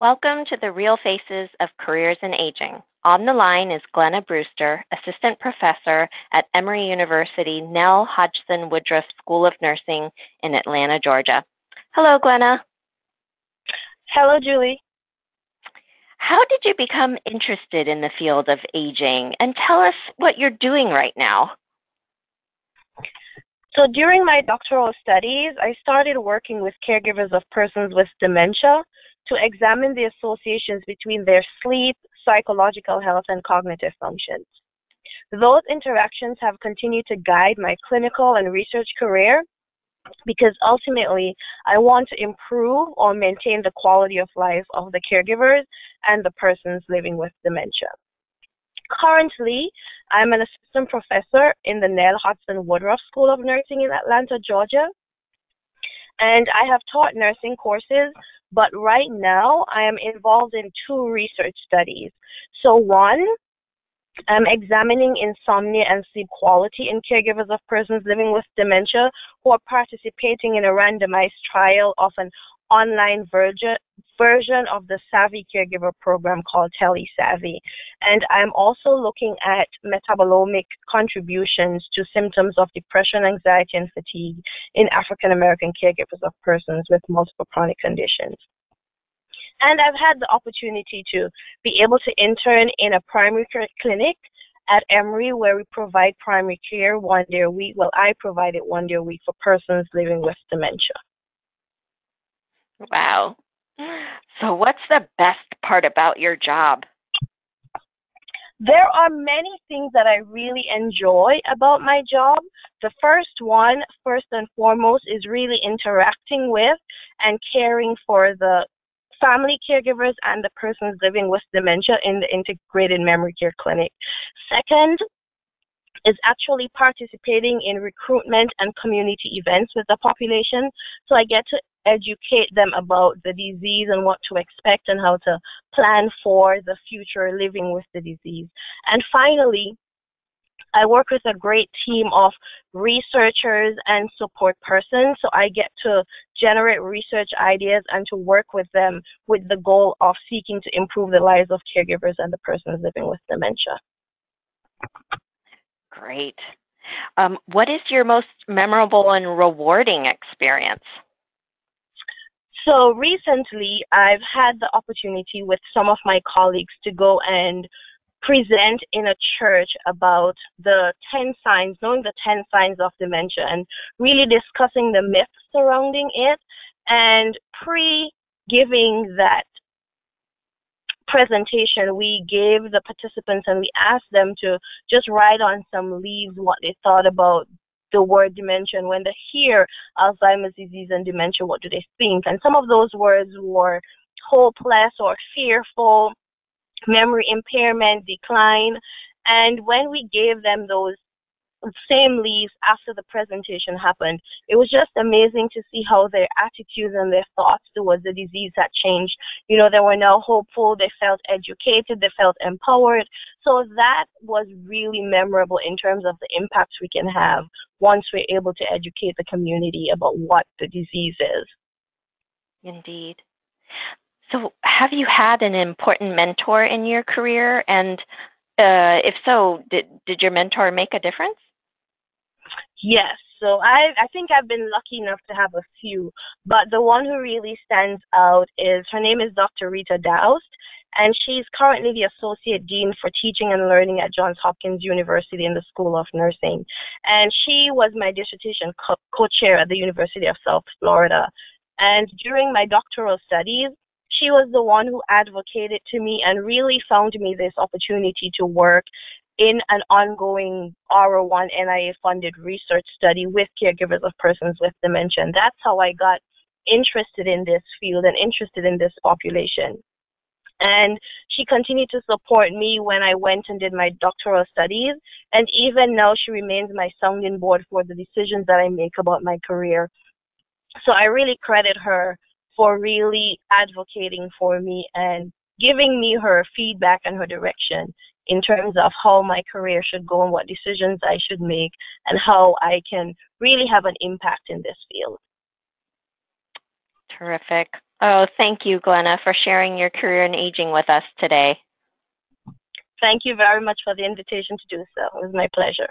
Welcome to the Real Faces of Careers in Aging. On the line is Glenna Brewster, Assistant Professor at Emory University Nell Hodgson Woodruff School of Nursing in Atlanta, Georgia. Hello, Glenna. Hello, Julie. How did you become interested in the field of aging? And tell us what you're doing right now. So, during my doctoral studies, I started working with caregivers of persons with dementia to examine the associations between their sleep, psychological health, and cognitive functions. Those interactions have continued to guide my clinical and research career because ultimately I want to improve or maintain the quality of life of the caregivers and the persons living with dementia. Currently, I'm an assistant professor in the Nell Hodgson Woodruff School of Nursing in Atlanta, Georgia. And I have taught nursing courses but right now, I am involved in two research studies. So, one, I'm examining insomnia and sleep quality in caregivers of persons living with dementia who are participating in a randomized trial of an online version version of the Savvy Caregiver program called TeleSavvy. And I'm also looking at metabolomic contributions to symptoms of depression, anxiety, and fatigue in African American caregivers of persons with multiple chronic conditions. And I've had the opportunity to be able to intern in a primary care clinic at Emory where we provide primary care one day a week. Well, I provide it one day a week for persons living with dementia. Wow. So, what's the best part about your job? There are many things that I really enjoy about my job. The first one, first and foremost, is really interacting with and caring for the family caregivers and the persons living with dementia in the integrated memory care clinic. Second, is actually participating in recruitment and community events with the population. So I get to educate them about the disease and what to expect and how to plan for the future living with the disease. And finally, I work with a great team of researchers and support persons, so I get to generate research ideas and to work with them with the goal of seeking to improve the lives of caregivers and the persons living with dementia. Great. Um, what is your most memorable and rewarding experience? So recently, I've had the opportunity with some of my colleagues to go and present in a church about the 10 signs, knowing the 10 signs of dementia, and really discussing the myths surrounding it. And pre giving that presentation, we gave the participants and we asked them to just write on some leaves what they thought about the word dementia. When they hear Alzheimer's disease and dementia, what do they think? And some of those words were hopeless or fearful, memory impairment, decline. And when we gave them those same leaves after the presentation happened. It was just amazing to see how their attitudes and their thoughts towards the disease had changed. You know, they were now hopeful, they felt educated, they felt empowered. So that was really memorable in terms of the impacts we can have once we're able to educate the community about what the disease is. Indeed. So, have you had an important mentor in your career? And uh, if so, did, did your mentor make a difference? Yes. So I I think I've been lucky enough to have a few, but the one who really stands out is her name is Dr. Rita D'Aoust, and she's currently the associate dean for teaching and learning at Johns Hopkins University in the School of Nursing, and she was my dissertation co- co-chair at the University of South Florida. And during my doctoral studies, she was the one who advocated to me and really found me this opportunity to work in an ongoing R01 NIA funded research study with caregivers of persons with dementia. And that's how I got interested in this field and interested in this population. And she continued to support me when I went and did my doctoral studies. And even now, she remains my sounding board for the decisions that I make about my career. So I really credit her for really advocating for me and giving me her feedback and her direction in terms of how my career should go and what decisions I should make and how I can really have an impact in this field. Terrific. Oh, thank you, Glenna, for sharing your career in aging with us today. Thank you very much for the invitation to do so. It was my pleasure.